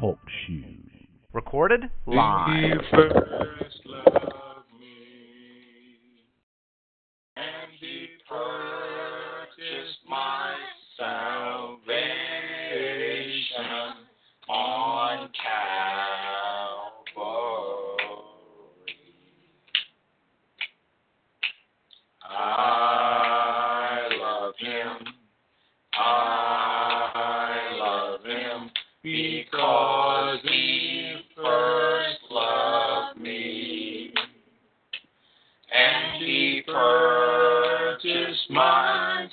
Talk shoes. Recorded live. my salvation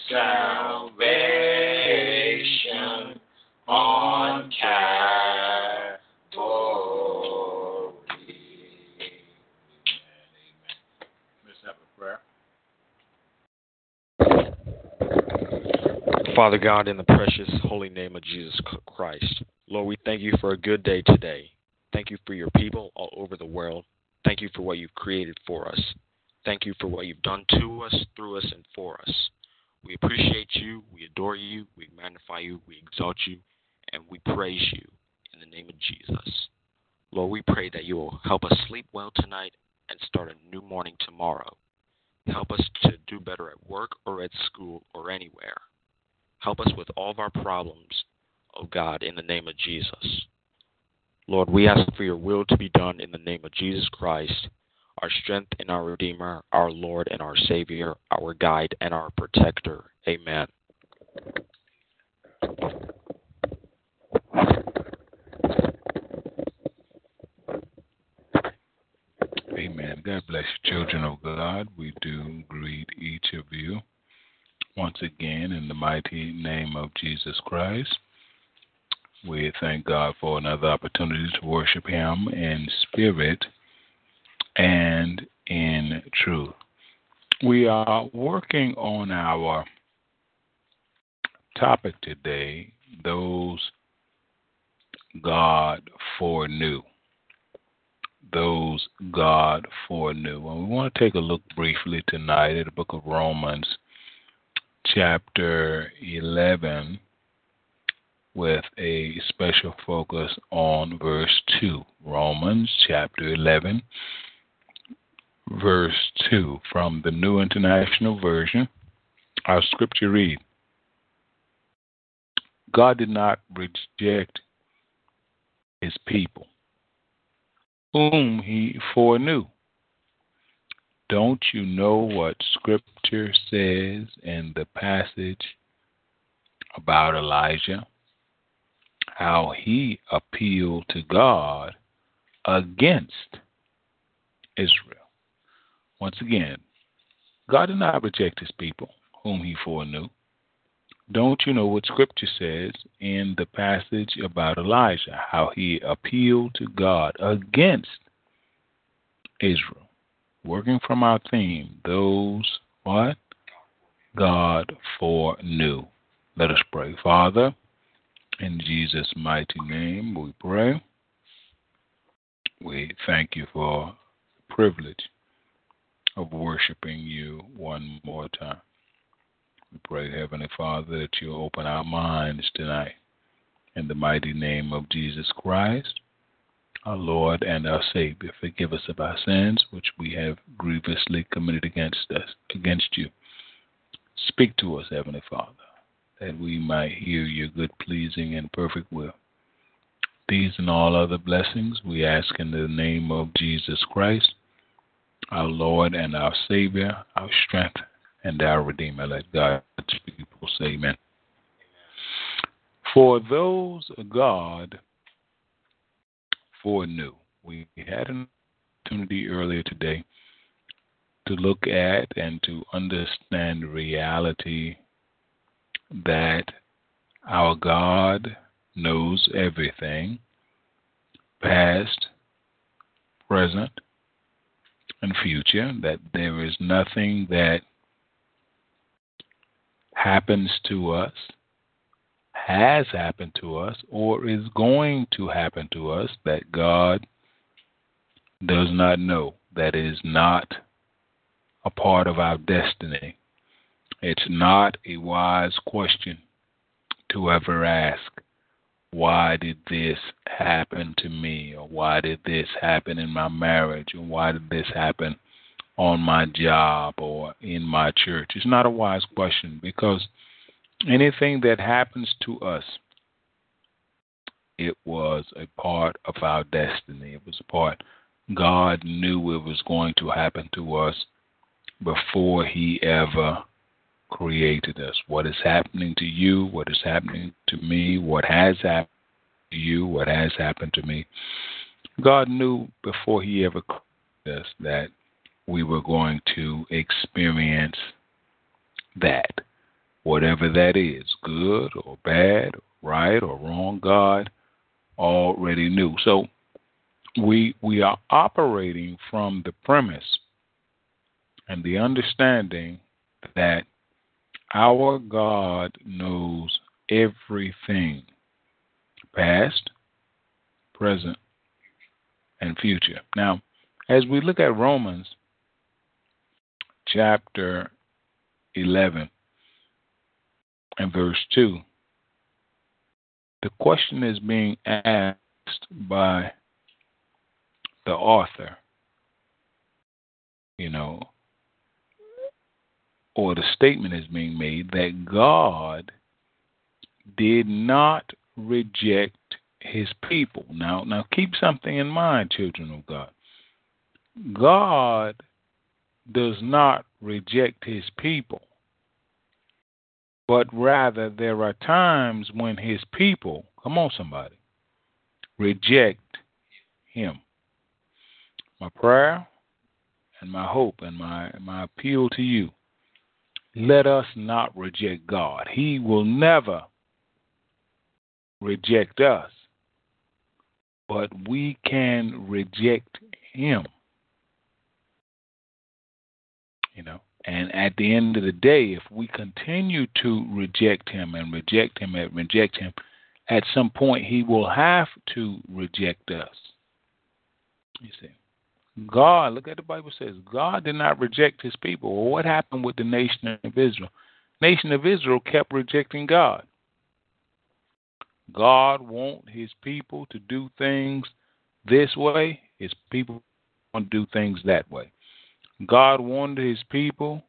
salvation on Calvary. Let's have a prayer. Father God, in the precious holy name of Jesus Christ, Lord, we thank you for a good day today. Thank you for your people all over the world. Thank you for what you've created for us. Thank you for what you've done to us, through us, and for us. We appreciate you, we adore you, we magnify you, we exalt you, and we praise you in the name of Jesus. Lord, we pray that you will help us sleep well tonight and start a new morning tomorrow. Help us to do better at work or at school or anywhere. Help us with all of our problems, oh God, in the name of Jesus. Lord, we ask for your will to be done in the name of Jesus Christ, our strength and our Redeemer, our Lord and our Savior, our guide and our protector. Amen. Amen. God bless you, children of God. We do greet each of you once again in the mighty name of Jesus Christ. We thank God for another opportunity to worship Him in spirit and in truth. We are working on our topic today those God foreknew. Those God foreknew. And we want to take a look briefly tonight at the book of Romans, chapter 11 with a special focus on verse 2. Romans chapter 11, verse 2 from the New International Version. Our scripture read God did not reject his people, whom he foreknew. Don't you know what scripture says in the passage about Elijah? how he appealed to God against Israel. Once again, God did not reject his people, whom he foreknew. Don't you know what Scripture says in the passage about Elijah, how he appealed to God against Israel? Working from our theme, those what? God foreknew. Let us pray. Father, in Jesus' mighty name, we pray. We thank you for privilege of worshiping you one more time. We pray, Heavenly Father, that you open our minds tonight. In the mighty name of Jesus Christ, our Lord and our Savior, forgive us of our sins which we have grievously committed against us, against you. Speak to us, Heavenly Father that we might hear your good, pleasing, and perfect will. These and all other blessings we ask in the name of Jesus Christ, our Lord and our Savior, our strength and our Redeemer. Let God's people say amen. For those God foreknew, we had an opportunity earlier today to look at and to understand reality that our God knows everything, past, present, and future, that there is nothing that happens to us, has happened to us, or is going to happen to us that God does not know, that is not a part of our destiny. It's not a wise question to ever ask, why did this happen to me? Or why did this happen in my marriage? Or why did this happen on my job or in my church? It's not a wise question because anything that happens to us, it was a part of our destiny. It was a part God knew it was going to happen to us before He ever created us. What is happening to you, what is happening to me, what has happened to you, what has happened to me. God knew before He ever created us that we were going to experience that. Whatever that is, good or bad, right or wrong, God already knew. So we we are operating from the premise and the understanding that our God knows everything past, present, and future. Now, as we look at Romans chapter 11 and verse 2, the question is being asked by the author, you know, or the statement is being made that God did not reject his people. Now now keep something in mind, children of God. God does not reject his people. But rather there are times when his people, come on somebody, reject him. My prayer and my hope and my, my appeal to you let us not reject God. He will never reject us, but we can reject Him. You know, and at the end of the day, if we continue to reject Him and reject Him and reject Him, at some point He will have to reject us. You see. God, look at the Bible says, God did not reject his people. Well, what happened with the nation of Israel? Nation of Israel kept rejecting God. God want his people to do things this way, his people want to do things that way. God wanted his people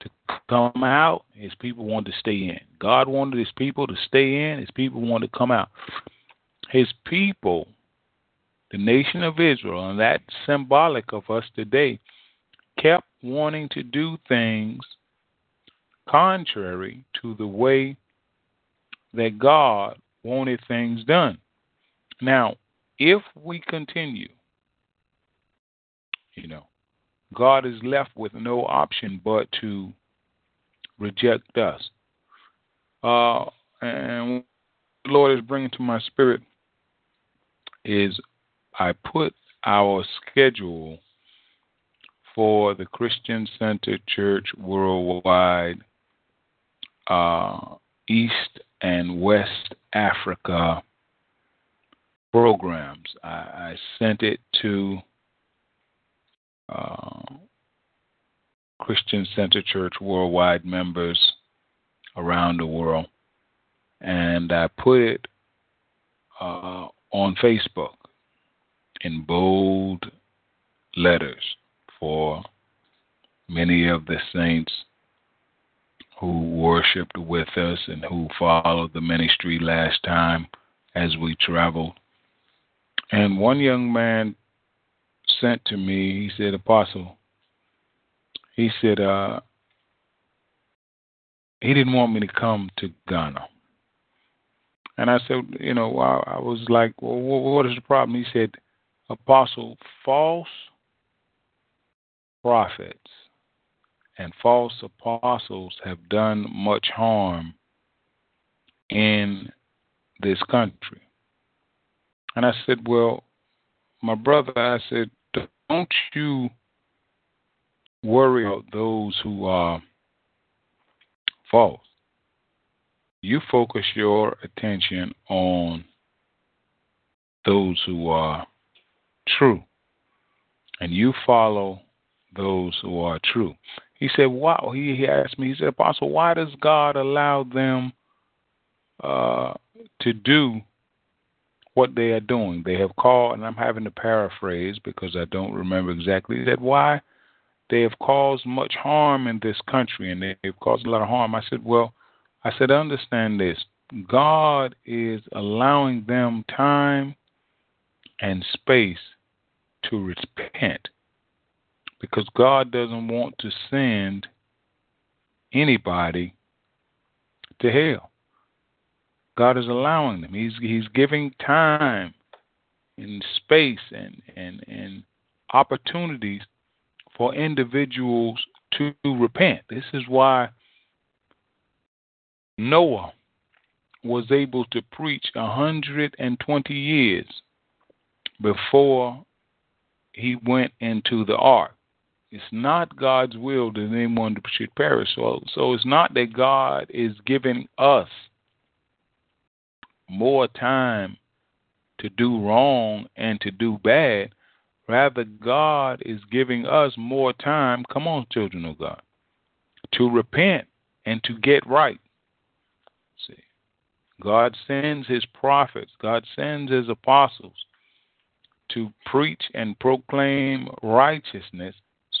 to come out, his people wanted to stay in. God wanted his people to stay in, his people wanted to come out. His people the nation of Israel, and that's symbolic of us today, kept wanting to do things contrary to the way that God wanted things done. Now, if we continue, you know, God is left with no option but to reject us. Uh, and the Lord is bringing to my spirit is I put our schedule for the Christian Center Church Worldwide uh, East and West Africa programs. I, I sent it to uh, Christian Center Church Worldwide members around the world, and I put it uh, on Facebook in bold letters for many of the saints who worshiped with us and who followed the ministry last time as we traveled. And one young man sent to me, he said, Apostle, he said, uh, he didn't want me to come to Ghana. And I said, you know, I, I was like, well, what is the problem? He said, apostle false prophets and false apostles have done much harm in this country. And I said, Well, my brother, I said, don't you worry about those who are false. You focus your attention on those who are true. And you follow those who are true. He said, Wow. He, he asked me, he said, Apostle, why does God allow them uh, to do what they are doing? They have called, and I'm having to paraphrase because I don't remember exactly. He said, Why? They have caused much harm in this country, and they've caused a lot of harm. I said, Well, I said, understand this. God is allowing them time and space to repent because God doesn't want to send anybody to hell. God is allowing them. He's He's giving time and space and and and opportunities for individuals to repent. This is why Noah was able to preach 120 years before he went into the ark. It's not God's will that anyone should perish. So, so it's not that God is giving us more time to do wrong and to do bad. Rather, God is giving us more time, come on, children of God, to repent and to get right. See, God sends his prophets, God sends his apostles to preach and proclaim righteousness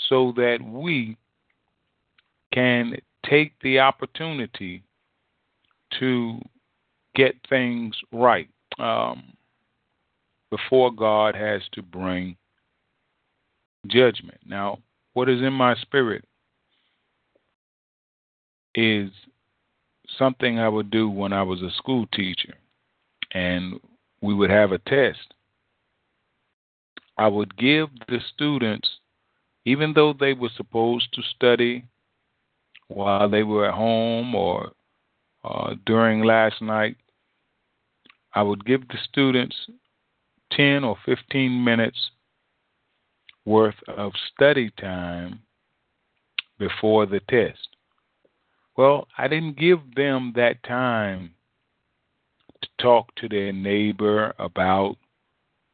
so that we can take the opportunity to get things right um, before God has to bring judgment. Now, what is in my spirit is something I would do when I was a school teacher, and we would have a test. I would give the students even though they were supposed to study while they were at home or uh, during last night, I would give the students 10 or 15 minutes worth of study time before the test. Well, I didn't give them that time to talk to their neighbor about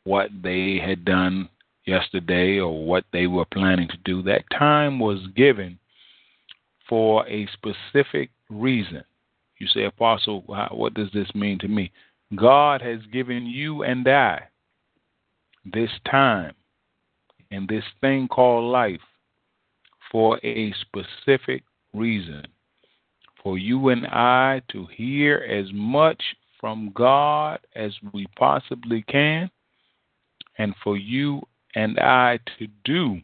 what they had done yesterday or what they were planning to do. That time was given for a specific reason. You say, Apostle, what does this mean to me? God has given you and I this time and this thing called life for a specific reason. For you and I to hear as much from God as we possibly can, and for you and I to do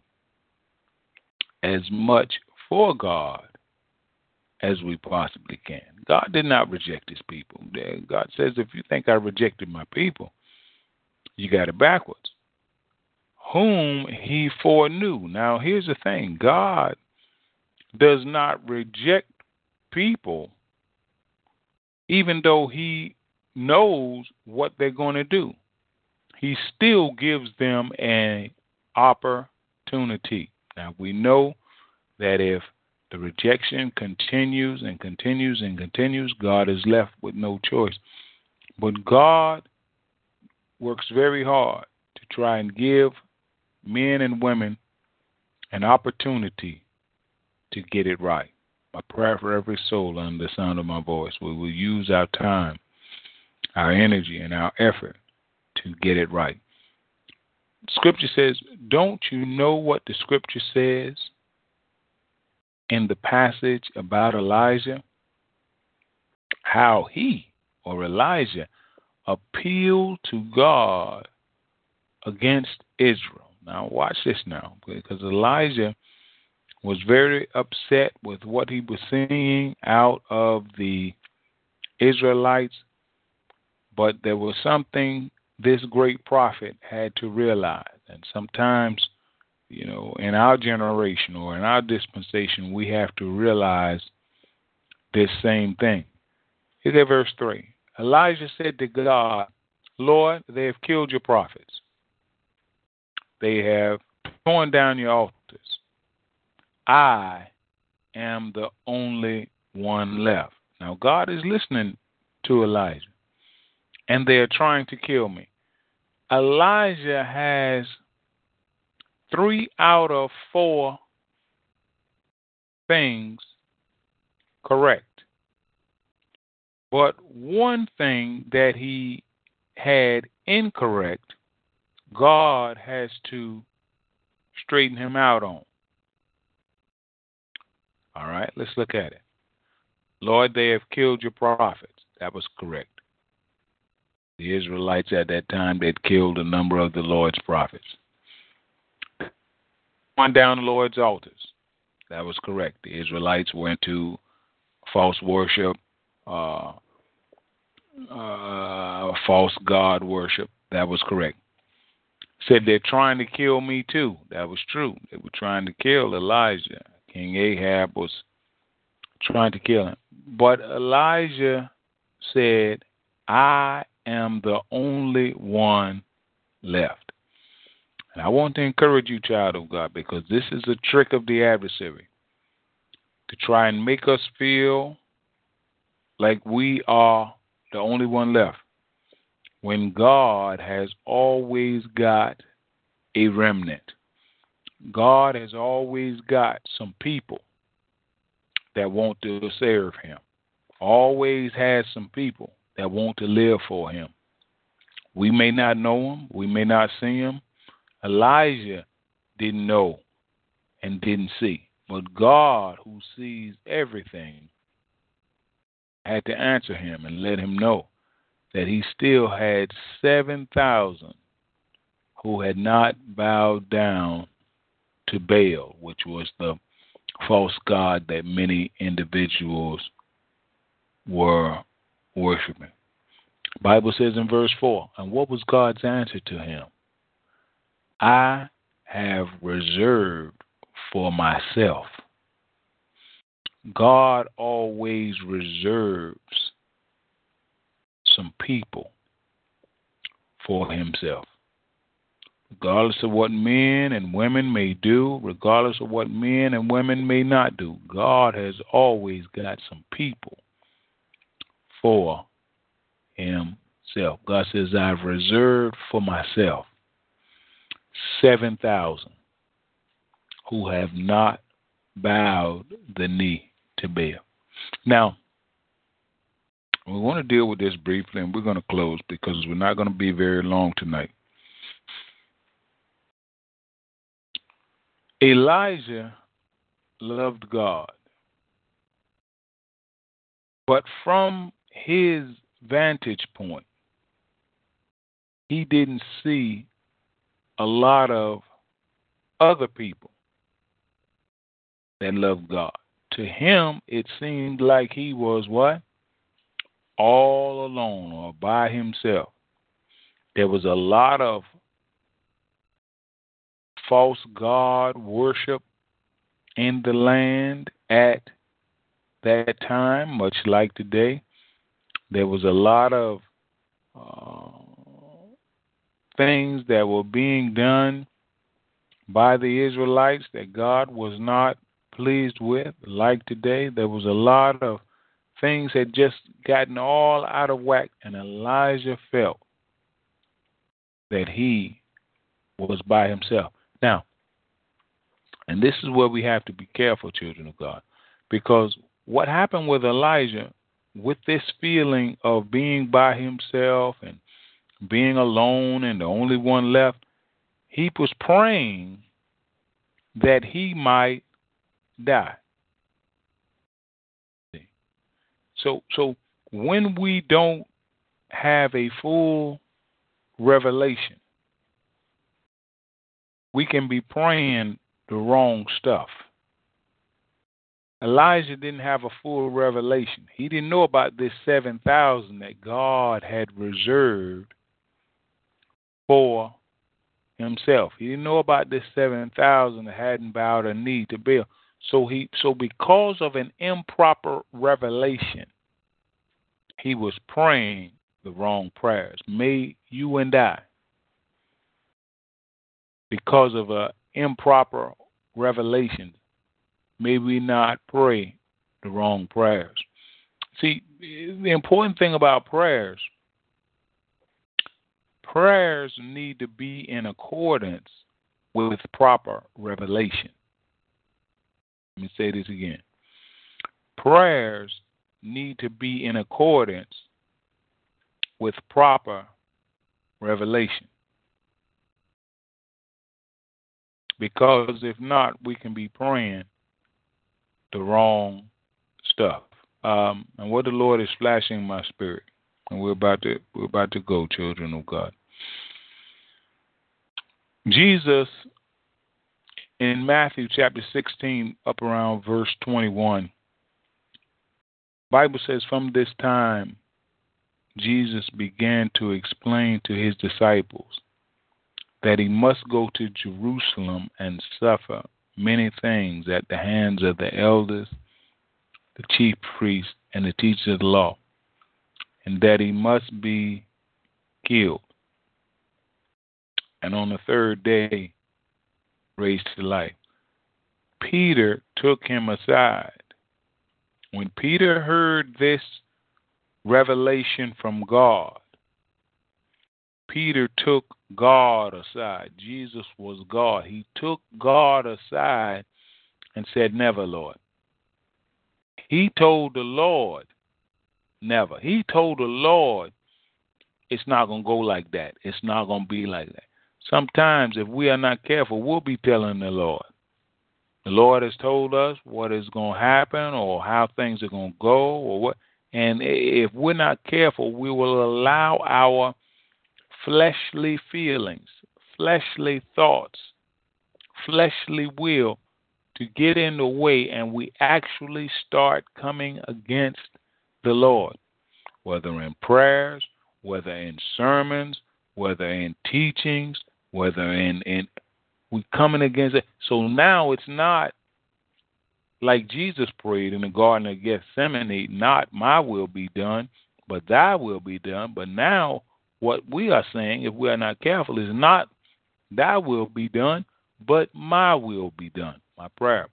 as much for God as we possibly can. God did not reject his people. God says, if you think I rejected my people, you got it backwards. Whom he foreknew. Now, here's the thing God does not reject people, even though he knows what they're going to do he still gives them an opportunity. Now, we know that if the rejection continues and continues and continues, God is left with no choice. But God works very hard to try and give men and women an opportunity to get it right. My prayer for every soul under the sound of my voice, we will use our time, our energy, and our effort to get it right. Scripture says, Don't you know what the scripture says in the passage about Elijah? How he or Elijah appealed to God against Israel. Now, watch this now, because Elijah was very upset with what he was seeing out of the Israelites, but there was something this great prophet had to realize. And sometimes, you know, in our generation or in our dispensation, we have to realize this same thing Look at verse 3. Elijah said to God, Lord, they have killed your prophets. They have torn down your altars. I am the only one left. Now, God is listening to Elijah, and they are trying to kill me. Elijah has three out of four things correct. But one thing that he had incorrect, God has to straighten him out on. All right, let's look at it. Lord, they have killed your prophets. That was correct. The Israelites at that time they'd killed a number of the Lord's prophets. One down the Lord's altars. That was correct. The Israelites went to false worship, uh, uh, false god worship. That was correct. Said they're trying to kill me too. That was true. They were trying to kill Elijah. King Ahab was trying to kill him. But Elijah said, I am the only one left. And I want to encourage you, child of God, because this is a trick of the adversary to try and make us feel like we are the only one left when God has always got a remnant. God has always got some people that want to serve him. Always has some people that want to live for him. We may not know him, we may not see him. Elijah didn't know and didn't see. But God, who sees everything, had to answer him and let him know that he still had 7,000 who had not bowed down to Baal, which was the false god that many individuals were worshiping. Bible says in verse 4, and what was God's answer to him? I have reserved for myself. God always reserves some people for himself. Regardless of what men and women may do, regardless of what men and women may not do, God has always got some people for himself. God says, I've reserved for myself 7,000 who have not bowed the knee to Baal. Now, we want to deal with this briefly, and we're going to close because we're not going to be very long tonight. Elijah loved God, but from his vantage point, he didn't see a lot of other people that loved God. To him, it seemed like he was what? All alone or by himself. There was a lot of false God worship in the land at that time, much like today. There was a lot of uh, things that were being done by the Israelites that God was not pleased with. Like today, there was a lot of things had just gotten all out of whack, and Elijah felt that he was by himself. Now, and this is where we have to be careful, children of God, because what happened with Elijah, with this feeling of being by himself and being alone and the only one left, he was praying that he might die. So so when we don't have a full revelation, we can be praying the wrong stuff. Elijah didn't have a full revelation. He didn't know about this 7,000 that God had reserved for himself. He didn't know about this 7,000 that hadn't bowed a knee to Baal. So he so because of an improper revelation, he was praying the wrong prayers. May you and I, because of a improper revelation, may we not pray the wrong prayers. See, the important thing about prayers, prayers need to be in accordance with proper revelation. Let me say this again. Prayers need to be in accordance with proper revelation. Because if not, we can be praying the wrong stuff. Um, and what the Lord is flashing my spirit, and we're about to we're about to go, children of God. Jesus in Matthew chapter 16, up around verse 21, Bible says, From this time, Jesus began to explain to his disciples that he must go to Jerusalem and suffer many things at the hands of the elders, the chief priests, and the teachers of the law, and that he must be killed, and on the third day raised to life. Peter took him aside. When Peter heard this revelation from God, Peter took God aside. Jesus was God. He took God aside and said, Never, Lord. He told the Lord, Never. He told the Lord, It's not going to go like that. It's not going to be like that. Sometimes, if we are not careful, we'll be telling the Lord. The Lord has told us what is going to happen or how things are going to go or what. And if we're not careful, we will allow our fleshly feelings, fleshly thoughts, fleshly will to get in the way, and we actually start coming against the Lord, whether in prayers, whether in sermons, whether in teachings, whether in in we coming against it. So now it's not like Jesus prayed in the Garden of Gethsemane, not my will be done, but thy will be done. But now what we are saying, if we are not careful, is not thy will be done, but my will be done. My prayer.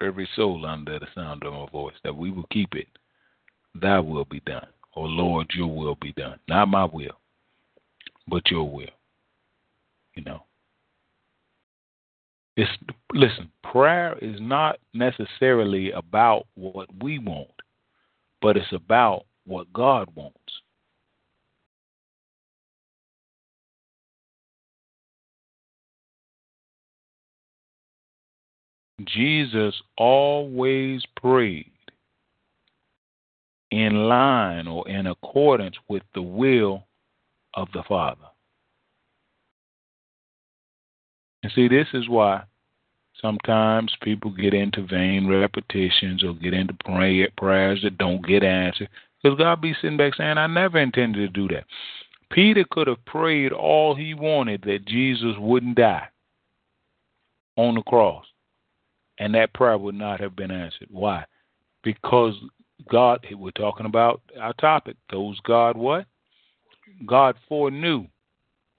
Every soul under the sound of my voice, that we will keep it. Thy will be done. Oh Lord, your will be done. Not my will, but your will. You know. It's listen, prayer is not necessarily about what we want, but it's about what God wants. Jesus always prayed in line or in accordance with the will of the Father. And see, this is why sometimes people get into vain repetitions or get into pray, prayers that don't get answered. Because God be sitting back saying, I never intended to do that. Peter could have prayed all he wanted that Jesus wouldn't die on the cross. And that prayer would not have been answered. Why? Because God, we're talking about our topic. Those God what? God foreknew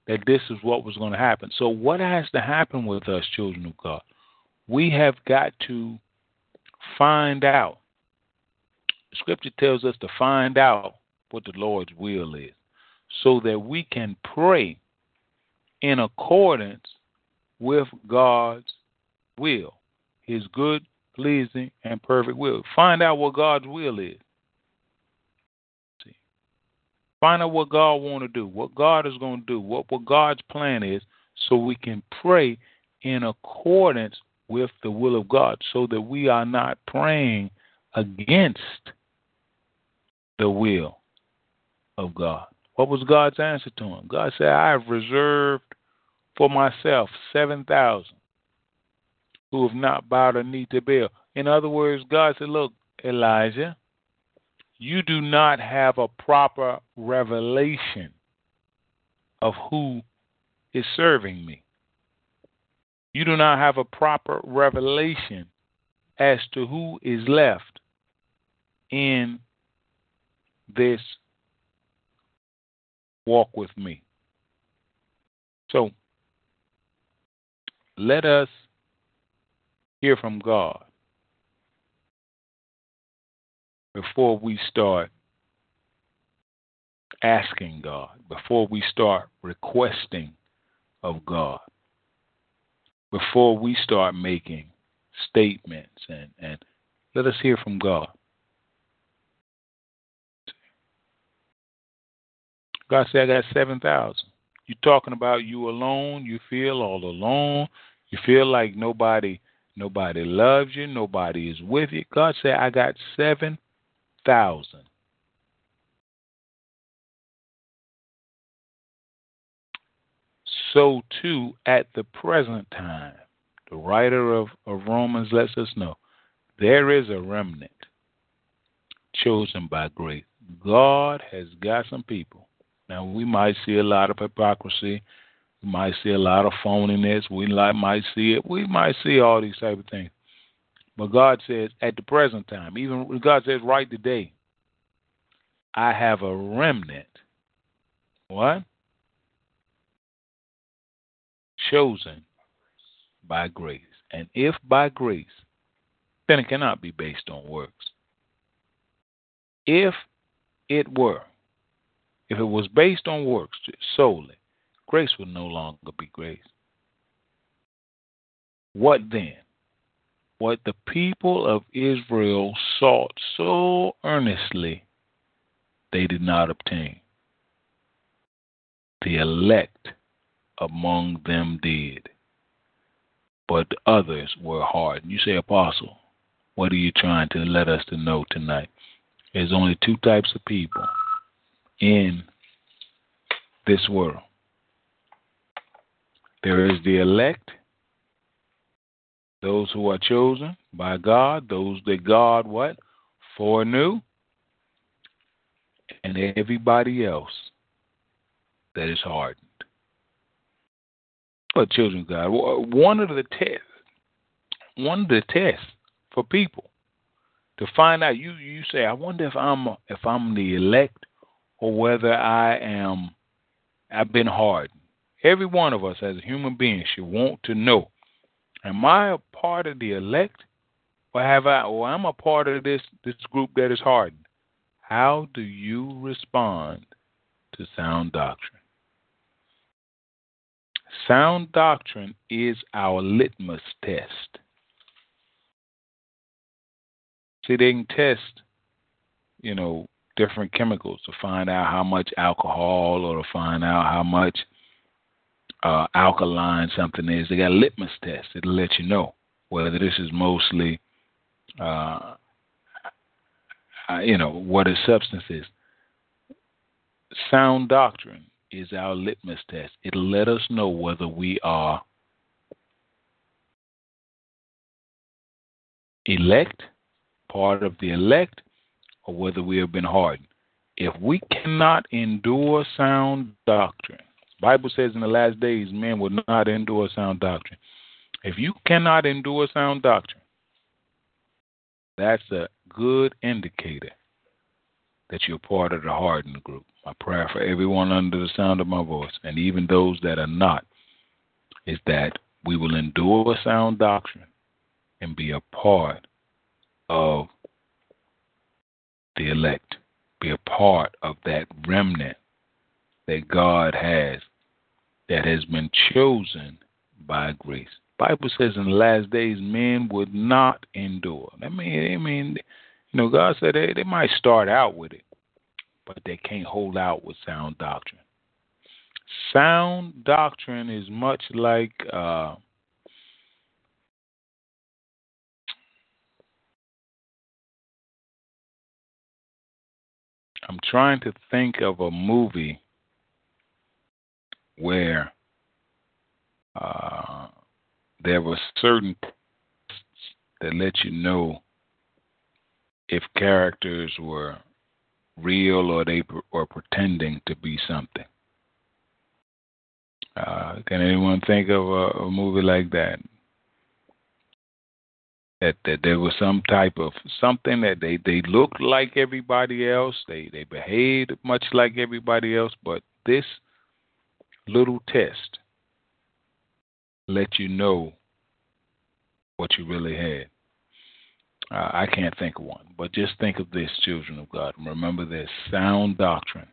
that this is what was going to happen. So, what has to happen with us, children of God? We have got to find out. Scripture tells us to find out what the Lord's will is so that we can pray in accordance with God's will, His good, pleasing, and perfect will. Find out what God's will is. Find out what God want to do, what God is going to do, what, what God's plan is, so we can pray in accordance with the will of God, so that we are not praying against the will of God. What was God's answer to him? God said, I have reserved for myself 7,000 who have not bowed a knee to Baal. In other words, God said, Look, Elijah, you do not have a proper revelation of who is serving me. You do not have a proper revelation as to who is left in this walk with me. So let us hear from God before we start asking God, before we start requesting of God, before we start making statements and, and let us hear from God. God said, I got 7,000. You're talking about you alone. You feel all alone. You feel like nobody nobody loves you. Nobody is with you. God said, I got 7,000. So too at the present time, the writer of, of Romans lets us know there is a remnant chosen by grace. God has got some people. Now we might see a lot of hypocrisy. We might see a lot of phoniness. We might see it. We might see all these type of things. But God says at the present time, even God says right today, I have a remnant. What? chosen by grace. And if by grace, then it cannot be based on works. If it were, if it was based on works solely, grace will no longer be grace. What then? What the people of Israel sought so earnestly, they did not obtain. The elect among them did, but others were hardened. You say, Apostle, what are you trying to let us to know tonight? There's only two types of people in this world. There is the elect, those who are chosen by God, those that God what? Foreknew, and everybody else that is hardened. But children of God, one of the tests, one of the tests for people to find out. You you say, I wonder if I'm if I'm the elect or whether I am. I've been hardened. Every one of us as a human being should want to know: Am I a part of the elect, or have I? Or I'm a part of this this group that is hardened. How do you respond to sound doctrine? Sound doctrine is our litmus test. See, they can test, you know, different chemicals to find out how much alcohol or to find out how much uh, alkaline something is. They got a litmus test. It'll let you know whether this is mostly, uh, uh you know, what a substance is. Sound doctrine is our litmus test. It'll let us know whether we are elect, part of the elect, or whether we have been hardened. If we cannot endure sound doctrine, Bible says in the last days men will not endure sound doctrine. If you cannot endure sound doctrine, that's a good indicator that you're part of the hardened group. My prayer for everyone under the sound of my voice, and even those that are not, is that we will endure sound doctrine and be a part of the elect, be a part of that remnant that God has that has been chosen by grace. Bible says in the last days men would not endure. I mean, I mean, you know, God said they, they might start out with it, but they can't hold out with sound doctrine. Sound doctrine is much like uh, I'm trying to think of a movie where uh, there were certain that let you know if characters were real or they were pretending to be something. Uh, can anyone think of a, a movie like that? that that there was some type of something that they they looked like everybody else, they they behaved much like everybody else, but this little test let you know what you really had. Uh, I can't think of one, but just think of this, children of God. Remember this: sound doctrine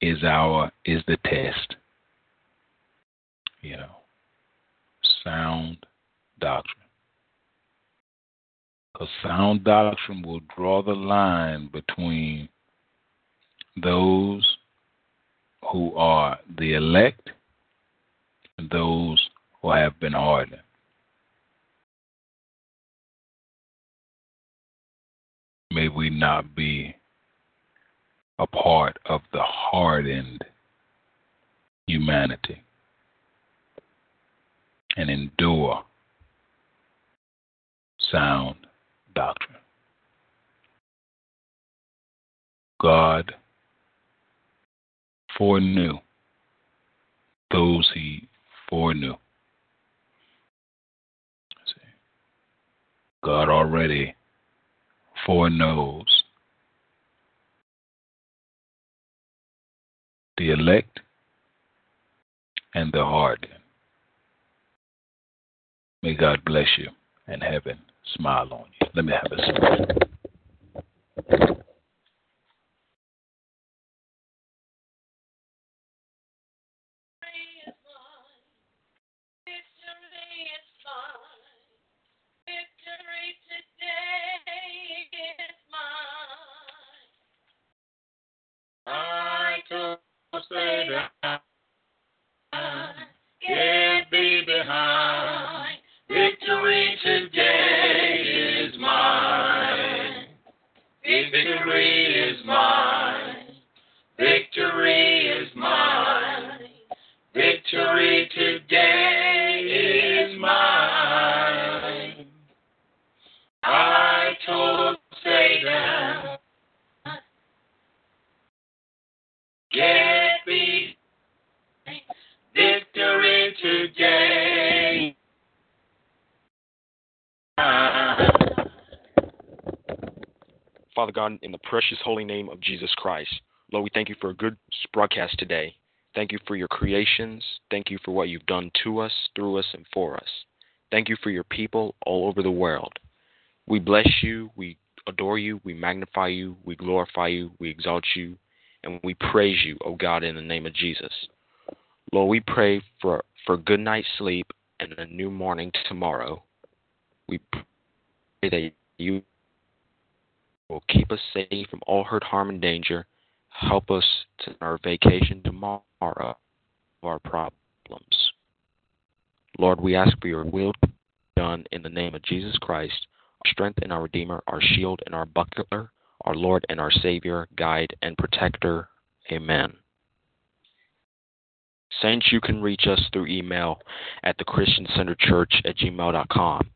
is our is the test. You know, sound doctrine. Because sound doctrine will draw the line between those who are the elect and those who have been hardened. May we not be a part of the hardened humanity and endure sound doctrine. God foreknew those he foreknew. God already foreknows the elect and the hardened. May God bless you and heaven smile on you. Let me have a scripture. Precious holy name of Jesus Christ, Lord, we thank you for a good broadcast today. Thank you for your creations. Thank you for what you've done to us, through us, and for us. Thank you for your people all over the world. We bless you, we adore you, we magnify you, we glorify you, we exalt you, and we praise you, O God, in the name of Jesus. Lord, we pray for, for good night's sleep and a new morning tomorrow. We pray that you will keep us safe from all hurt, harm, and danger. Help us to our vacation tomorrow of our problems. Lord, we ask for your will done in the name of Jesus Christ, our strength and our Redeemer, our shield and our buckler, our Lord and our Savior, guide and protector. Amen. Saints, you can reach us through email at the Christian Center Church at gmail.com.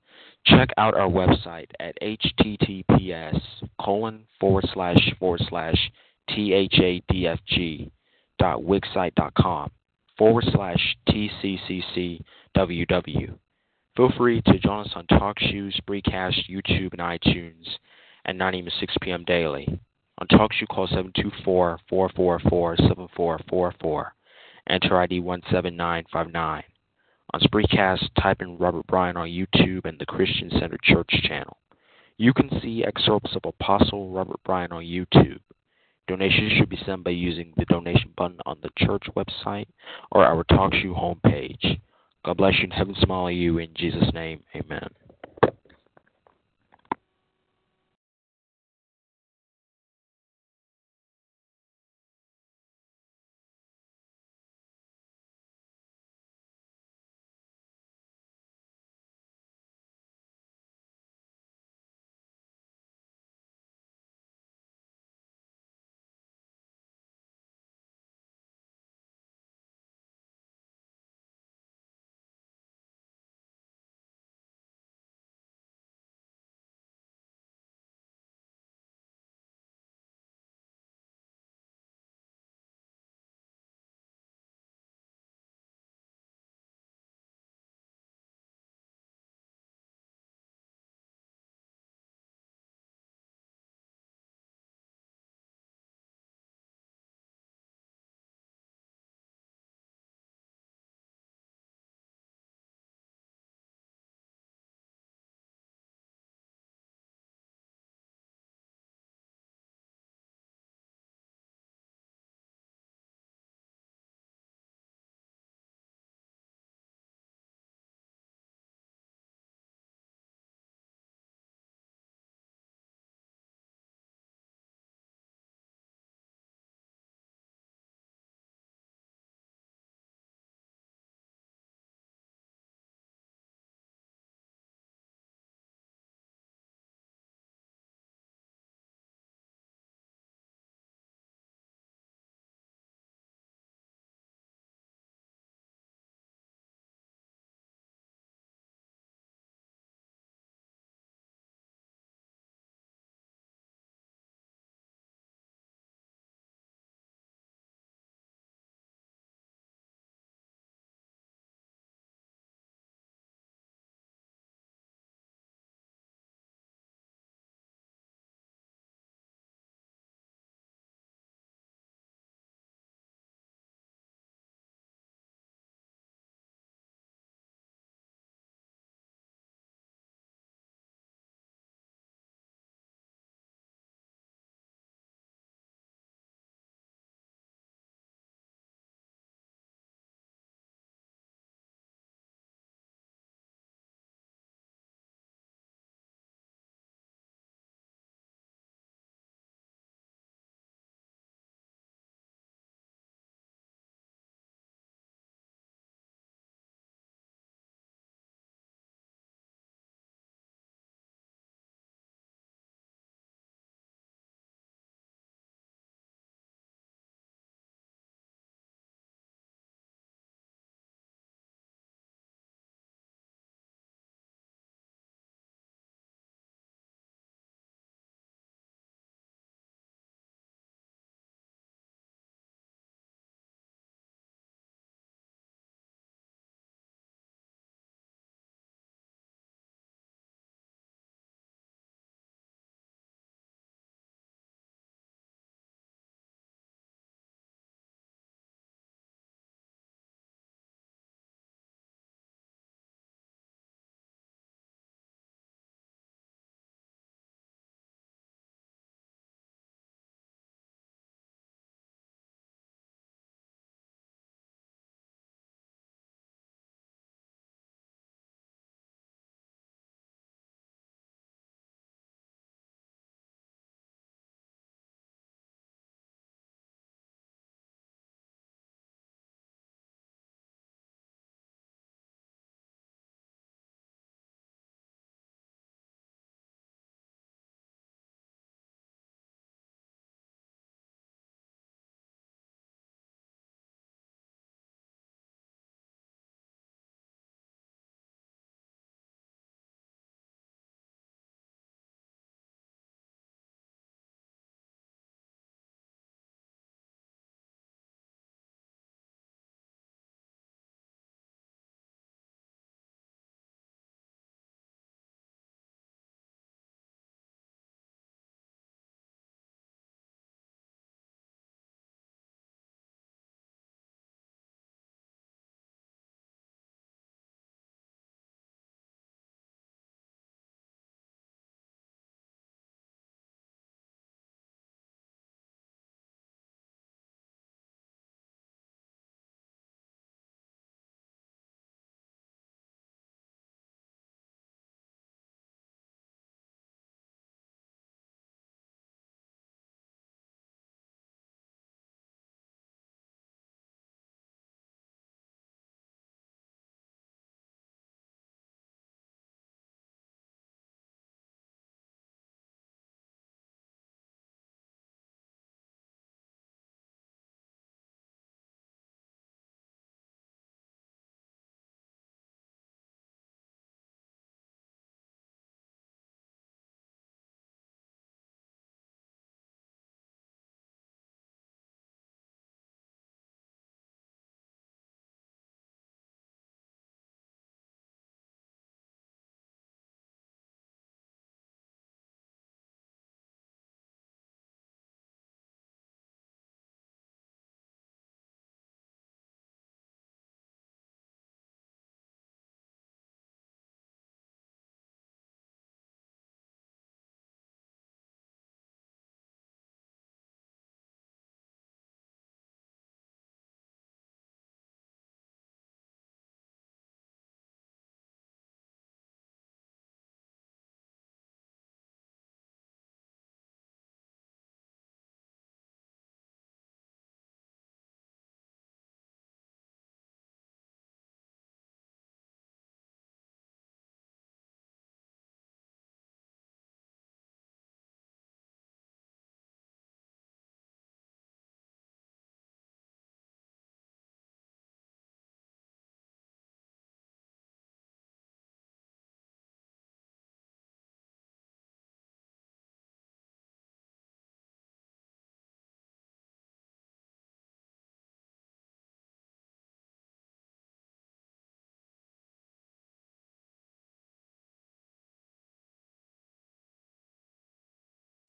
Check out our website at https colon forward slash forward slash thadfg dot wixsite.com forward slash tcccww. Feel free to join us on TalkShoe, Spreecast, YouTube, and iTunes at 9 a.m. to 6 p.m. daily. On TalkShoe, call 724-444-7444. Enter ID 17959. On Spreecast, type in Robert Bryan on YouTube and the Christian Center Church channel. You can see excerpts of Apostle Robert Bryan on YouTube. Donations should be sent by using the donation button on the church website or our TalkShoe homepage. God bless you and heaven smile on you in Jesus' name. Amen.